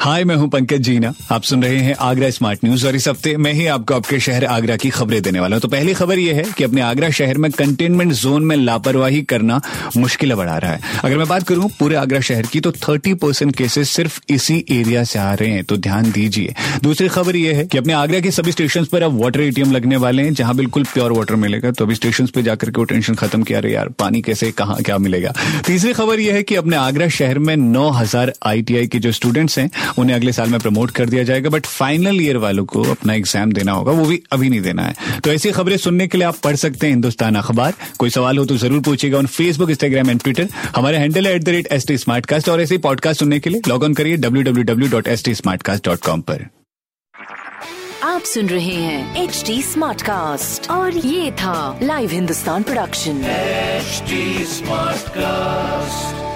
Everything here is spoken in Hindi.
हाय, मैं हूँ पंकज जीना। आप सुन रहे हैं आगरा स्मार्ट न्यूज़ और इस हफ़्ते मैं ही आपको आपके शहर आगरा की खबरें देने वाला हूँ। तो पहली खबर यह है कि अपने आगरा शहर में कंटेनमेंट जोन में लापरवाही करना मुश्किल बढ़ा रहा है। अगर मैं बात करूँ पूरे आगरा शहर की तो 30 परसेंट केसेस सिर्फ़ इसी एरिया से आ रहे हैं तो ध्यान दीजिए। दूसरी खबर यह है कि अपने आगरा के सभी स्टेशन पर अब वाटर एटीएम लगने वाले हैं, जहाँ बिल्कुल प्योर वाटर मिलेगा। तो अभी स्टेशन पर जाकर के वो टेंशन खत्म किया रहे यार, पानी कैसे, कहाँ, क्या मिलेगा? तीसरी खबर यह है कि अपने आगरा शहर में नौ हज़ार आईटीआई के जो स्टूडेंट्स हैं उन्हें अगले साल में प्रमोट कर दिया जाएगा बट फाइनल ईयर वालों को अपना एग्ज़ाम देना होगा वो भी अभी नहीं देना है। तो ऐसी खबरें सुनने के लिए आप पढ़ सकते हैं हिंदुस्तान अखबार। कोई सवाल हो तो ज़रूर पूछेगा on Facebook Instagram and Twitter हमारे हैंडल है at the rate S T Smartcast और ऐसे पॉडकास्ट सुनने के लिए लॉग ऑन करिए W W W dot S T Smartcast dot com पर। आप सुन रहे हैं एच टी स्मार्ट कास्ट और ये था live Hindustan production HD Smartcast.